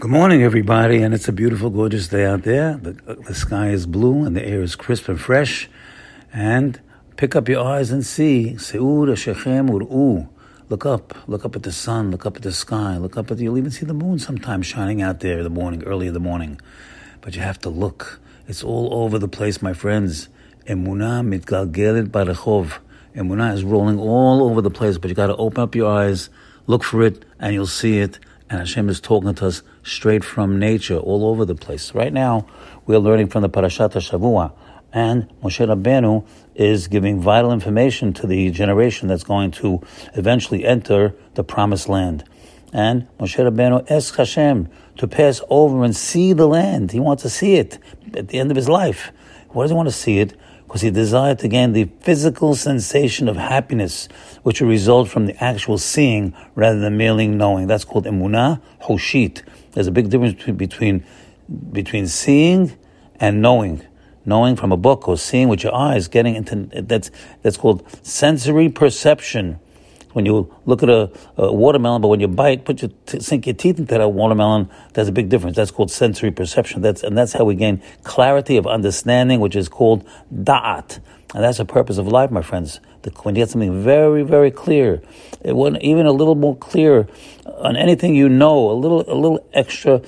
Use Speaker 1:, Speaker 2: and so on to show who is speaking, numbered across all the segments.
Speaker 1: Good morning, everybody, and it's a beautiful, gorgeous day out there. The, the sky is blue and the air is crisp and fresh. And pick up your eyes and see. Look up. Look up at the sun. Look up at the sky. Look up at the, you'll even see the moon sometimes shining out there in the morning, early in the morning. But you have to look. It's all over the place, my friends. Emunah mitgalgelet barechov. Emunah is rolling all over the place, but you got to open up your eyes, look for it, and you'll see it and Hashem is talking to us straight from nature, all over the place. Right now, we're learning from the Parashat Shavua, and Moshe Rabbeinu is giving vital information to the generation that's going to eventually enter the Promised Land. And Moshe Rabbeinu asks Hashem to pass over and see the land. He wants to see it at the end of his life. Why does he want to see it? because he desired to gain the physical sensation of happiness, which will result from the actual seeing rather than merely knowing. That's called emunah hoshit. There's a big difference between, between seeing and knowing. Knowing from a book or seeing with your eyes, getting into that's that's called sensory perception when you look at a, a watermelon, but when you bite, put your t- sink your teeth into that watermelon, there's a big difference. That's called sensory perception. That's and that's how we gain clarity of understanding, which is called da'at. And that's the purpose of life, my friends. The, when you get something very, very clear, it wasn't even a little more clear on anything you know, a little, a little extra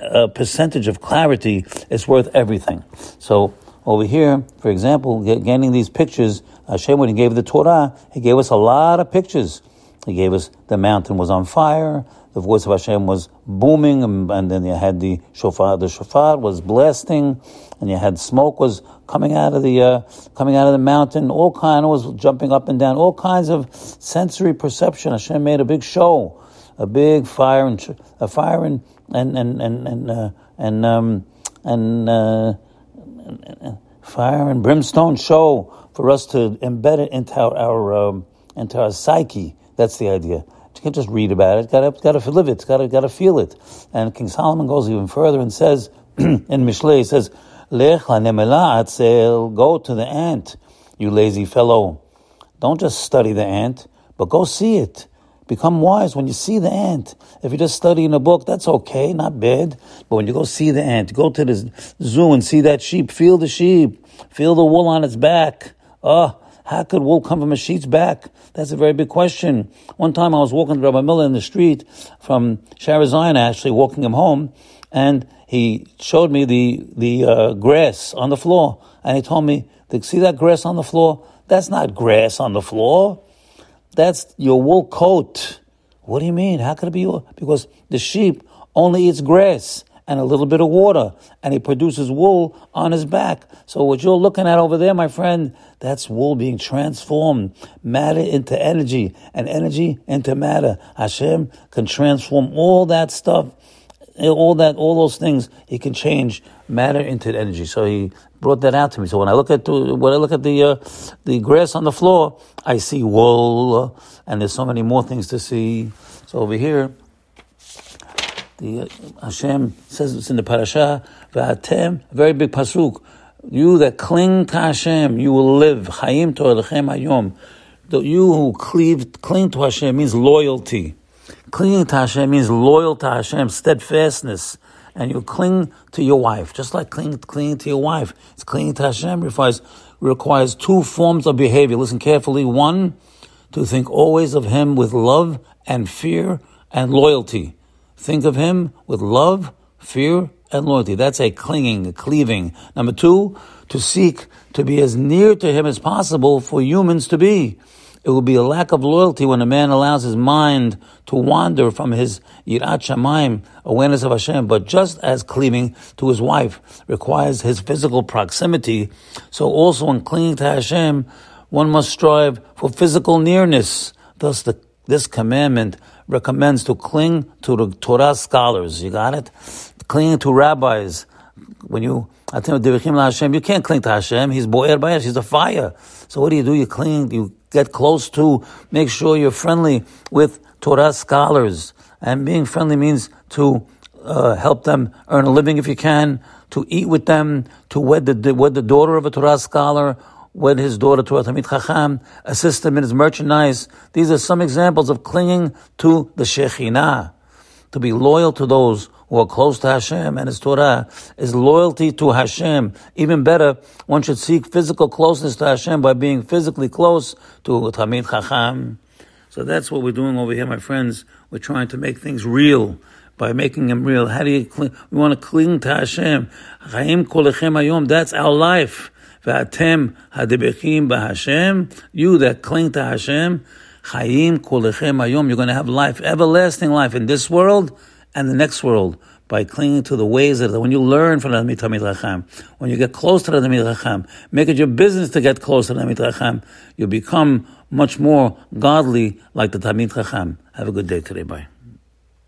Speaker 1: uh, percentage of clarity is worth everything. So over here, for example, getting these pictures, Hashem, when He gave the Torah, He gave us a lot of pictures. He gave us the mountain was on fire, the voice of Hashem was booming, and, and then you had the shofar, the shofar was blasting, and you had smoke was coming out of the uh, coming out of the mountain. All kind was jumping up and down. All kinds of sensory perception. Hashem made a big show, a big fire and a fire and and and and and uh, and um, and. Uh, fire and brimstone show for us to embed it into our, our um, into our psyche. That's the idea. You can't just read about it. Got to got to live it. Got to got to feel it. And King Solomon goes even further and says in Mishlei, he says, "Lech atzel, go to the ant, you lazy fellow. Don't just study the ant, but go see it." Become wise when you see the ant. If you just study in a book, that's okay, not bad. But when you go see the ant, go to the zoo and see that sheep, feel the sheep, feel the wool on its back. Oh, how could wool come from a sheep's back? That's a very big question. One time I was walking to Rabbi Miller in the street from Shaarei Zion, actually walking him home, and he showed me the the uh, grass on the floor, and he told me, "See that grass on the floor? That's not grass on the floor. That's your wool coat. What do you mean? How could it be your? Because the sheep only eats grass and a little bit of water, and he produces wool on his back. So what you're looking at over there, my friend, that's wool being transformed, matter into energy, and energy into matter. Hashem can transform all that stuff all that, all those things, he can change matter into energy. So he brought that out to me. So when I look at the, when I look at the uh, the grass on the floor, I see wool, uh, and there's so many more things to see. So over here, the uh, Hashem says it's in the parasha, "V'atem," very big pasuk. You that cling to Hashem, you will live. Chaim to'elechem hayom. You who cleave, cling to Hashem means loyalty. Clinging to Hashem means loyal to Hashem, steadfastness. And you cling to your wife, just like clinging, clinging to your wife. It's clinging to Hashem requires, requires two forms of behavior. Listen carefully. One, to think always of Him with love and fear and loyalty. Think of Him with love, fear, and loyalty. That's a clinging, a cleaving. Number two, to seek to be as near to Him as possible for humans to be. It will be a lack of loyalty when a man allows his mind to wander from his yirat shamayim, awareness of Hashem. But just as cleaving to his wife requires his physical proximity, so also in clinging to Hashem, one must strive for physical nearness. Thus, the, this commandment recommends to cling to the Torah scholars. You got it? Clinging to rabbis. When you I think you can't cling to Hashem. He's boer bayash. He's a fire. So what do you do? You cling. You get close to, make sure you're friendly with Torah scholars. And being friendly means to uh, help them earn a living if you can, to eat with them, to wed the, wed the daughter of a Torah scholar, wed his daughter to a Talmid Chacham, assist him in his merchandise. These are some examples of clinging to the Shekhinah. to be loyal to those who are close to Hashem and His Torah is loyalty to Hashem. Even better, one should seek physical closeness to Hashem by being physically close to Talmid Chacham. So that's what we're doing over here, my friends. We're trying to make things real by making them real. How do you cling? We want to cling to Hashem. That's our life. V'atem hadebechim b'Hashem. You that cling to Hashem. Chaim kolechem ayom. You're going to have life, everlasting life in this world and the next world by clinging to the ways that when you learn from the Talmid Chacham, when you get close to the Talmid Chacham, make it your business to get close to the Talmid Chacham, you become much more godly like the Talmid Chacham. Have a good day today. Bye.